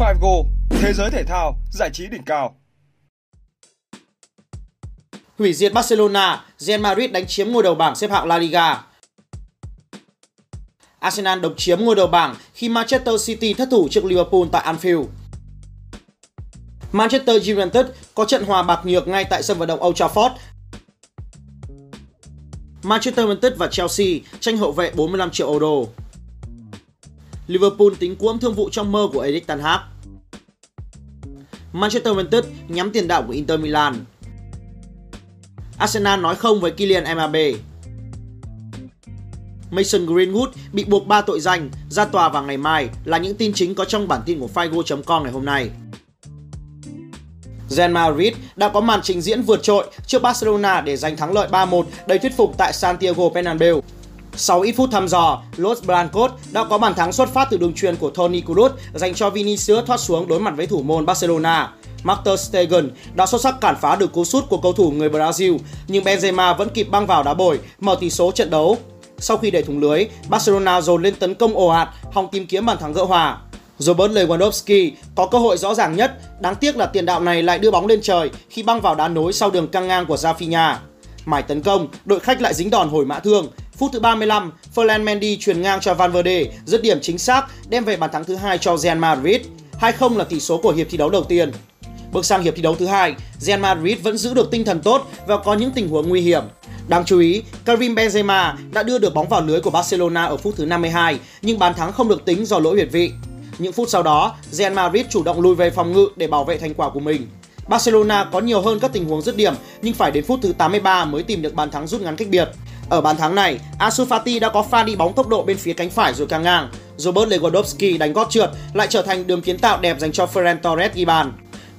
Figo, thế giới thể thao, giải trí đỉnh cao. Hủy diệt Barcelona, Real Madrid đánh chiếm ngôi đầu bảng xếp hạng La Liga. Arsenal độc chiếm ngôi đầu bảng khi Manchester City thất thủ trước Liverpool tại Anfield. Manchester United có trận hòa bạc nhược ngay tại sân vận động Old Trafford. Manchester United và Chelsea tranh hậu vệ 45 triệu euro. Liverpool tính cuỗm thương vụ trong mơ của Erik Ten Hag. Manchester United nhắm tiền đạo của Inter Milan. Arsenal nói không với Kylian Mbappe. Mason Greenwood bị buộc 3 tội danh ra tòa vào ngày mai là những tin chính có trong bản tin của Figo.com ngày hôm nay. Real Madrid đã có màn trình diễn vượt trội trước Barcelona để giành thắng lợi 3-1 đầy thuyết phục tại Santiago Bernabeu. Sau ít phút thăm dò, Los Blancos đã có bàn thắng xuất phát từ đường truyền của Toni Kroos dành cho Vinicius thoát xuống đối mặt với thủ môn Barcelona. Marter Stegen đã xuất sắc cản phá được cú sút của cầu thủ người Brazil, nhưng Benzema vẫn kịp băng vào đá bồi, mở tỷ số trận đấu. Sau khi để thủng lưới, Barcelona dồn lên tấn công ồ ạt, hòng tìm kiếm bàn thắng gỡ hòa. Robert Lewandowski có cơ hội rõ ràng nhất, đáng tiếc là tiền đạo này lại đưa bóng lên trời khi băng vào đá nối sau đường căng ngang của Rafinha. Mải tấn công, đội khách lại dính đòn hồi mã thương. Phút thứ 35, Ferland Mendy truyền ngang cho Valverde, dứt điểm chính xác, đem về bàn thắng thứ hai cho Real Madrid. 2-0 là tỷ số của hiệp thi đấu đầu tiên. Bước sang hiệp thi đấu thứ hai, Real Madrid vẫn giữ được tinh thần tốt và có những tình huống nguy hiểm. Đáng chú ý, Karim Benzema đã đưa được bóng vào lưới của Barcelona ở phút thứ 52, nhưng bàn thắng không được tính do lỗi huyệt vị. Những phút sau đó, Real Madrid chủ động lùi về phòng ngự để bảo vệ thành quả của mình. Barcelona có nhiều hơn các tình huống dứt điểm nhưng phải đến phút thứ 83 mới tìm được bàn thắng rút ngắn cách biệt. Ở bàn thắng này, Ansu Fati đã có pha đi bóng tốc độ bên phía cánh phải rồi căng ngang. Robert Lewandowski đánh gót trượt lại trở thành đường kiến tạo đẹp dành cho Ferran Torres ghi bàn.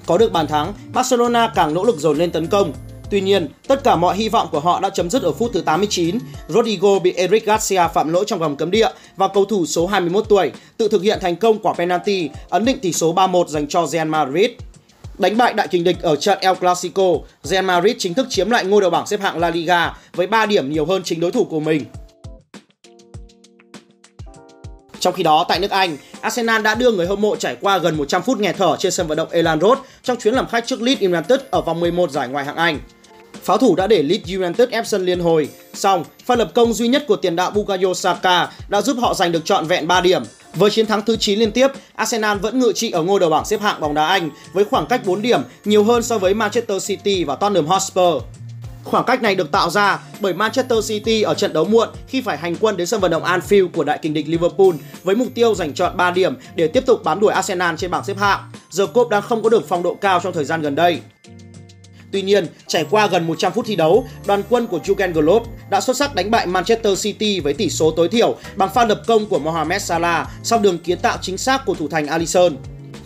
Có được bàn thắng, Barcelona càng nỗ lực dồn lên tấn công. Tuy nhiên, tất cả mọi hy vọng của họ đã chấm dứt ở phút thứ 89. Rodrigo bị Eric Garcia phạm lỗi trong vòng cấm địa và cầu thủ số 21 tuổi tự thực hiện thành công quả penalty ấn định tỷ số 3-1 dành cho Real Madrid. Đánh bại đại kình địch ở trận El Clasico, Real Madrid chính thức chiếm lại ngôi đầu bảng xếp hạng La Liga với 3 điểm nhiều hơn chính đối thủ của mình. Trong khi đó, tại nước Anh, Arsenal đã đưa người hâm mộ trải qua gần 100 phút nghẹt thở trên sân vận động Elland Road trong chuyến làm khách trước Leeds United ở vòng 11 giải ngoại hạng Anh. Pháo thủ đã để Leeds United ép sân liên hồi. Xong, pha lập công duy nhất của tiền đạo Bukayo Saka đã giúp họ giành được trọn vẹn 3 điểm. Với chiến thắng thứ 9 liên tiếp, Arsenal vẫn ngự trị ở ngôi đầu bảng xếp hạng bóng đá Anh với khoảng cách 4 điểm, nhiều hơn so với Manchester City và Tottenham Hotspur. Khoảng cách này được tạo ra bởi Manchester City ở trận đấu muộn khi phải hành quân đến sân vận động Anfield của đại kình địch Liverpool với mục tiêu giành chọn 3 điểm để tiếp tục bám đuổi Arsenal trên bảng xếp hạng. Giờ Cốp đang không có được phong độ cao trong thời gian gần đây. Tuy nhiên, trải qua gần 100 phút thi đấu, đoàn quân của Jurgen Klopp đã xuất sắc đánh bại Manchester City với tỷ số tối thiểu bằng pha lập công của Mohamed Salah sau đường kiến tạo chính xác của thủ thành Alisson.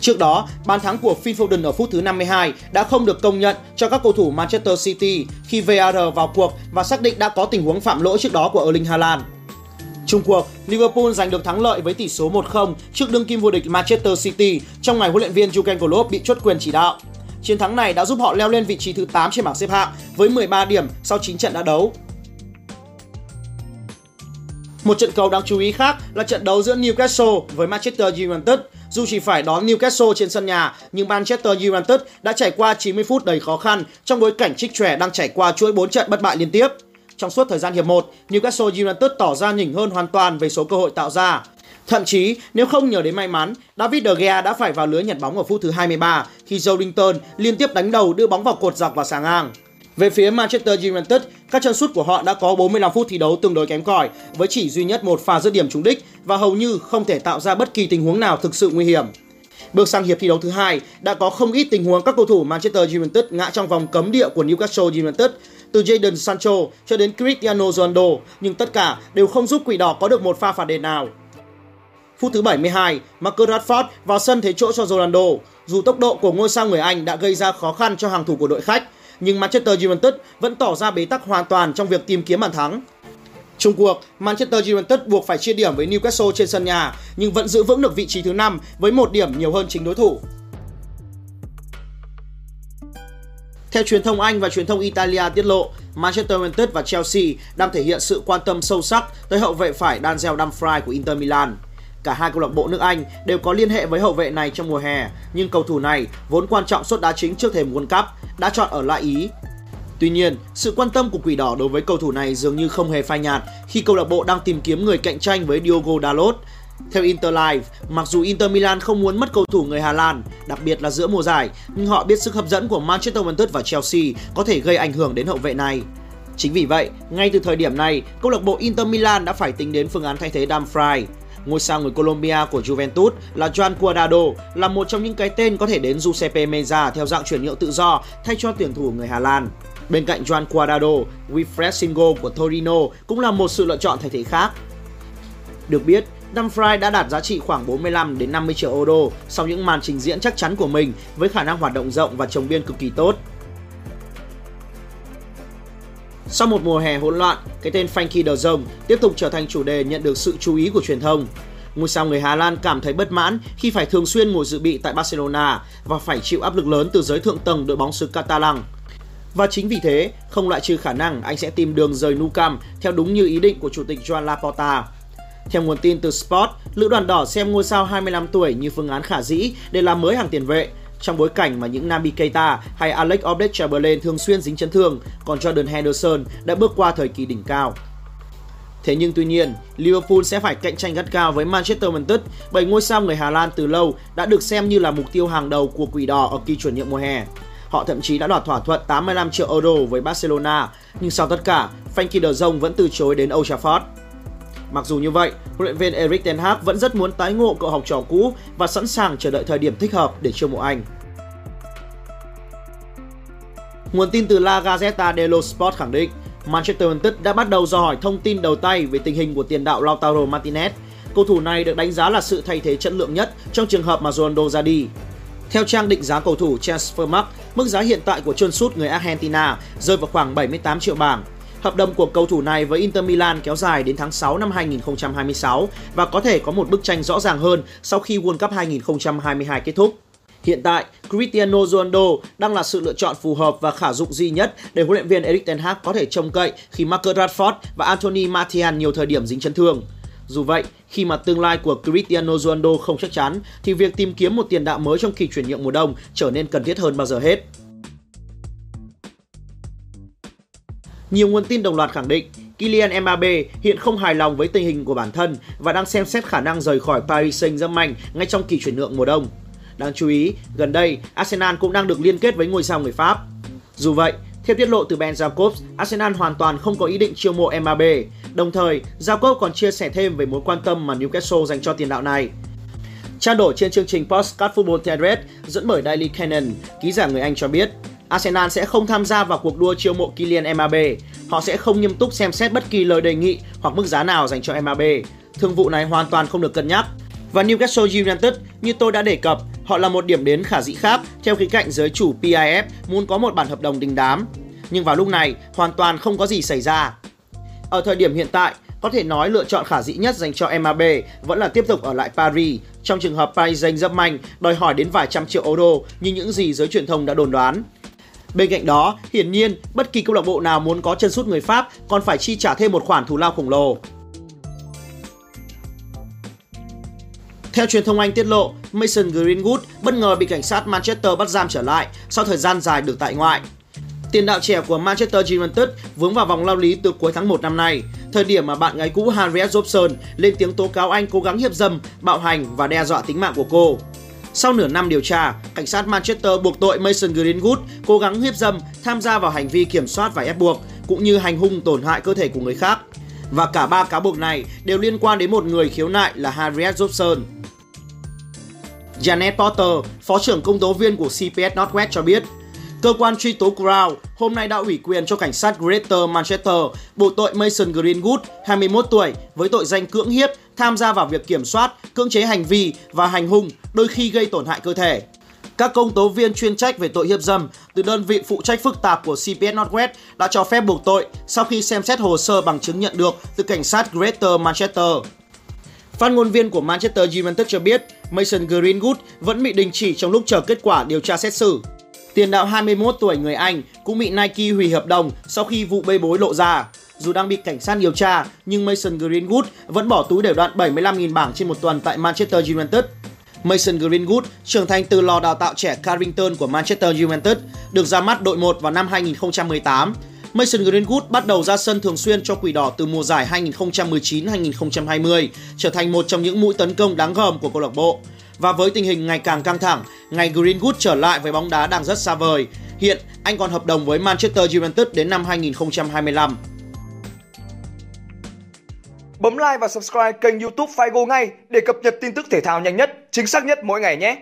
Trước đó, bàn thắng của Phil Foden ở phút thứ 52 đã không được công nhận cho các cầu thủ Manchester City khi VAR vào cuộc và xác định đã có tình huống phạm lỗi trước đó của Erling Haaland. Trung cuộc, Liverpool giành được thắng lợi với tỷ số 1-0 trước đương kim vô địch Manchester City trong ngày huấn luyện viên Jurgen Klopp bị chốt quyền chỉ đạo. Chiến thắng này đã giúp họ leo lên vị trí thứ 8 trên bảng xếp hạng với 13 điểm sau 9 trận đã đấu. Một trận cầu đáng chú ý khác là trận đấu giữa Newcastle với Manchester United. Dù chỉ phải đón Newcastle trên sân nhà, nhưng Manchester United đã trải qua 90 phút đầy khó khăn trong bối cảnh trích trẻ đang trải qua chuỗi 4 trận bất bại liên tiếp. Trong suốt thời gian hiệp 1, Newcastle United tỏ ra nhỉnh hơn hoàn toàn về số cơ hội tạo ra. Thậm chí, nếu không nhờ đến may mắn, David De Gea đã phải vào lưới nhận bóng ở phút thứ 23 khi Joe Linton liên tiếp đánh đầu đưa bóng vào cột dọc và sáng ngang. Về phía Manchester United, các chân sút của họ đã có 45 phút thi đấu tương đối kém cỏi với chỉ duy nhất một pha dứt điểm trúng đích và hầu như không thể tạo ra bất kỳ tình huống nào thực sự nguy hiểm. Bước sang hiệp thi đấu thứ hai, đã có không ít tình huống các cầu thủ Manchester United ngã trong vòng cấm địa của Newcastle United, từ Jadon Sancho cho đến Cristiano Ronaldo, nhưng tất cả đều không giúp Quỷ Đỏ có được một pha phạt đền nào. Phút thứ 72, Marcus Rashford vào sân thế chỗ cho Ronaldo. Dù tốc độ của ngôi sao người Anh đã gây ra khó khăn cho hàng thủ của đội khách, nhưng Manchester United vẫn tỏ ra bế tắc hoàn toàn trong việc tìm kiếm bàn thắng. Trung cuộc, Manchester United buộc phải chia điểm với Newcastle trên sân nhà nhưng vẫn giữ vững được vị trí thứ 5 với một điểm nhiều hơn chính đối thủ. Theo truyền thông Anh và truyền thông Italia tiết lộ, Manchester United và Chelsea đang thể hiện sự quan tâm sâu sắc tới hậu vệ phải Denzel Dumfries của Inter Milan cả hai câu lạc bộ nước Anh đều có liên hệ với hậu vệ này trong mùa hè, nhưng cầu thủ này vốn quan trọng suất đá chính trước thềm World Cup đã chọn ở lại Ý. Tuy nhiên, sự quan tâm của Quỷ Đỏ đối với cầu thủ này dường như không hề phai nhạt khi câu lạc bộ đang tìm kiếm người cạnh tranh với Diogo Dalot. Theo Inter Live, mặc dù Inter Milan không muốn mất cầu thủ người Hà Lan, đặc biệt là giữa mùa giải, nhưng họ biết sức hấp dẫn của Manchester United và Chelsea có thể gây ảnh hưởng đến hậu vệ này. Chính vì vậy, ngay từ thời điểm này, câu lạc bộ Inter Milan đã phải tính đến phương án thay thế Dumfries. Ngôi sao người Colombia của Juventus là Juan Cuadrado là một trong những cái tên có thể đến Giuseppe Meza theo dạng chuyển nhượng tự do thay cho tuyển thủ người Hà Lan. Bên cạnh Juan Cuadrado, Wilfred Singo của Torino cũng là một sự lựa chọn thay thế khác. Được biết, Dumfries đã đạt giá trị khoảng 45 đến 50 triệu euro sau những màn trình diễn chắc chắn của mình với khả năng hoạt động rộng và trồng biên cực kỳ tốt. Sau một mùa hè hỗn loạn, cái tên Frankie de Jong tiếp tục trở thành chủ đề nhận được sự chú ý của truyền thông. Ngôi sao người Hà Lan cảm thấy bất mãn khi phải thường xuyên ngồi dự bị tại Barcelona và phải chịu áp lực lớn từ giới thượng tầng đội bóng xứ Catalan. Và chính vì thế, không loại trừ khả năng anh sẽ tìm đường rời Nou Camp theo đúng như ý định của chủ tịch Joan Laporta. Theo nguồn tin từ Sport, lữ đoàn đỏ xem ngôi sao 25 tuổi như phương án khả dĩ để làm mới hàng tiền vệ, trong bối cảnh mà những Naby Keita hay Alex Oxlade-Chamberlain thường xuyên dính chấn thương, còn Jordan Henderson đã bước qua thời kỳ đỉnh cao. Thế nhưng tuy nhiên, Liverpool sẽ phải cạnh tranh gắt cao với Manchester United bởi ngôi sao người Hà Lan từ lâu đã được xem như là mục tiêu hàng đầu của Quỷ Đỏ ở kỳ chuyển nhượng mùa hè. Họ thậm chí đã đoạt thỏa thuận 85 triệu euro với Barcelona, nhưng sau tất cả, Frankie de Jong vẫn từ chối đến Old Trafford. Mặc dù như vậy, huấn luyện viên Erik ten Hag vẫn rất muốn tái ngộ cậu học trò cũ và sẵn sàng chờ đợi thời điểm thích hợp để chiêu mộ anh. Nguồn tin từ La Gazzetta dello Sport khẳng định Manchester United đã bắt đầu dò hỏi thông tin đầu tay về tình hình của tiền đạo Lautaro Martinez. Cầu thủ này được đánh giá là sự thay thế chất lượng nhất trong trường hợp mà Ronaldo ra đi. Theo trang định giá cầu thủ Transfermarkt, mức giá hiện tại của chân sút người Argentina rơi vào khoảng 78 triệu bảng. Hợp đồng của cầu thủ này với Inter Milan kéo dài đến tháng 6 năm 2026 và có thể có một bức tranh rõ ràng hơn sau khi World Cup 2022 kết thúc. Hiện tại, Cristiano Ronaldo đang là sự lựa chọn phù hợp và khả dụng duy nhất để huấn luyện viên Erik ten Hag có thể trông cậy khi Marcus Rashford và Anthony Martial nhiều thời điểm dính chấn thương. Dù vậy, khi mà tương lai của Cristiano Ronaldo không chắc chắn thì việc tìm kiếm một tiền đạo mới trong kỳ chuyển nhượng mùa đông trở nên cần thiết hơn bao giờ hết. Nhiều nguồn tin đồng loạt khẳng định Kylian Mbappe hiện không hài lòng với tình hình của bản thân và đang xem xét khả năng rời khỏi Paris Saint-Germain ngay trong kỳ chuyển nhượng mùa đông. Đáng chú ý, gần đây Arsenal cũng đang được liên kết với ngôi sao người Pháp. Dù vậy, theo tiết lộ từ Ben Jacobs, Arsenal hoàn toàn không có ý định chiêu mộ Mbappe. Đồng thời, Jacobs còn chia sẻ thêm về mối quan tâm mà Newcastle dành cho tiền đạo này. Trao đổi trên chương trình Postcard Football Thread dẫn bởi Daily Cannon, ký giả người Anh cho biết, Arsenal sẽ không tham gia vào cuộc đua chiêu mộ Kylian Mbappe. Họ sẽ không nghiêm túc xem xét bất kỳ lời đề nghị hoặc mức giá nào dành cho Mbappe. Thương vụ này hoàn toàn không được cân nhắc. Và Newcastle United, như tôi đã đề cập, họ là một điểm đến khả dĩ khác theo khía cạnh giới chủ PIF muốn có một bản hợp đồng đình đám. Nhưng vào lúc này, hoàn toàn không có gì xảy ra. Ở thời điểm hiện tại, có thể nói lựa chọn khả dĩ nhất dành cho Mbappe vẫn là tiếp tục ở lại Paris, trong trường hợp Paris Saint-Germain đòi hỏi đến vài trăm triệu euro như những gì giới truyền thông đã đồn đoán. Bên cạnh đó, hiển nhiên, bất kỳ câu lạc bộ nào muốn có chân sút người Pháp còn phải chi trả thêm một khoản thù lao khổng lồ. Theo truyền thông Anh tiết lộ, Mason Greenwood bất ngờ bị cảnh sát Manchester bắt giam trở lại sau thời gian dài được tại ngoại. Tiền đạo trẻ của Manchester United vướng vào vòng lao lý từ cuối tháng 1 năm nay, thời điểm mà bạn gái cũ Harriet Jobson lên tiếng tố cáo anh cố gắng hiếp dâm, bạo hành và đe dọa tính mạng của cô. Sau nửa năm điều tra, cảnh sát Manchester buộc tội Mason Greenwood cố gắng hiếp dâm, tham gia vào hành vi kiểm soát và ép buộc, cũng như hành hung tổn hại cơ thể của người khác. Và cả ba cáo buộc này đều liên quan đến một người khiếu nại là Harriet Jobson. Janet Potter, phó trưởng công tố viên của CPS Northwest cho biết, cơ quan truy tố Crown hôm nay đã ủy quyền cho cảnh sát Greater Manchester buộc tội Mason Greenwood, 21 tuổi, với tội danh cưỡng hiếp, tham gia vào việc kiểm soát, cưỡng chế hành vi và hành hung, đôi khi gây tổn hại cơ thể. Các công tố viên chuyên trách về tội hiếp dâm từ đơn vị phụ trách phức tạp của CPS Northwest đã cho phép buộc tội sau khi xem xét hồ sơ bằng chứng nhận được từ cảnh sát Greater Manchester. Phát ngôn viên của Manchester United cho biết Mason Greenwood vẫn bị đình chỉ trong lúc chờ kết quả điều tra xét xử. Tiền đạo 21 tuổi người Anh cũng bị Nike hủy hợp đồng sau khi vụ bê bối lộ ra. dù đang bị cảnh sát điều tra, nhưng Mason Greenwood vẫn bỏ túi đều đặn 75.000 bảng trên một tuần tại Manchester United. Mason Greenwood, trưởng thành từ lò đào tạo trẻ Carrington của Manchester United, được ra mắt đội 1 vào năm 2018. Mason Greenwood bắt đầu ra sân thường xuyên cho Quỷ Đỏ từ mùa giải 2019-2020, trở thành một trong những mũi tấn công đáng gờm của câu lạc bộ. Và với tình hình ngày càng căng thẳng, ngày Greenwood trở lại với bóng đá đang rất xa vời. Hiện anh còn hợp đồng với Manchester United đến năm 2025. Bấm like và subscribe kênh YouTube Figo ngay để cập nhật tin tức thể thao nhanh nhất, chính xác nhất mỗi ngày nhé.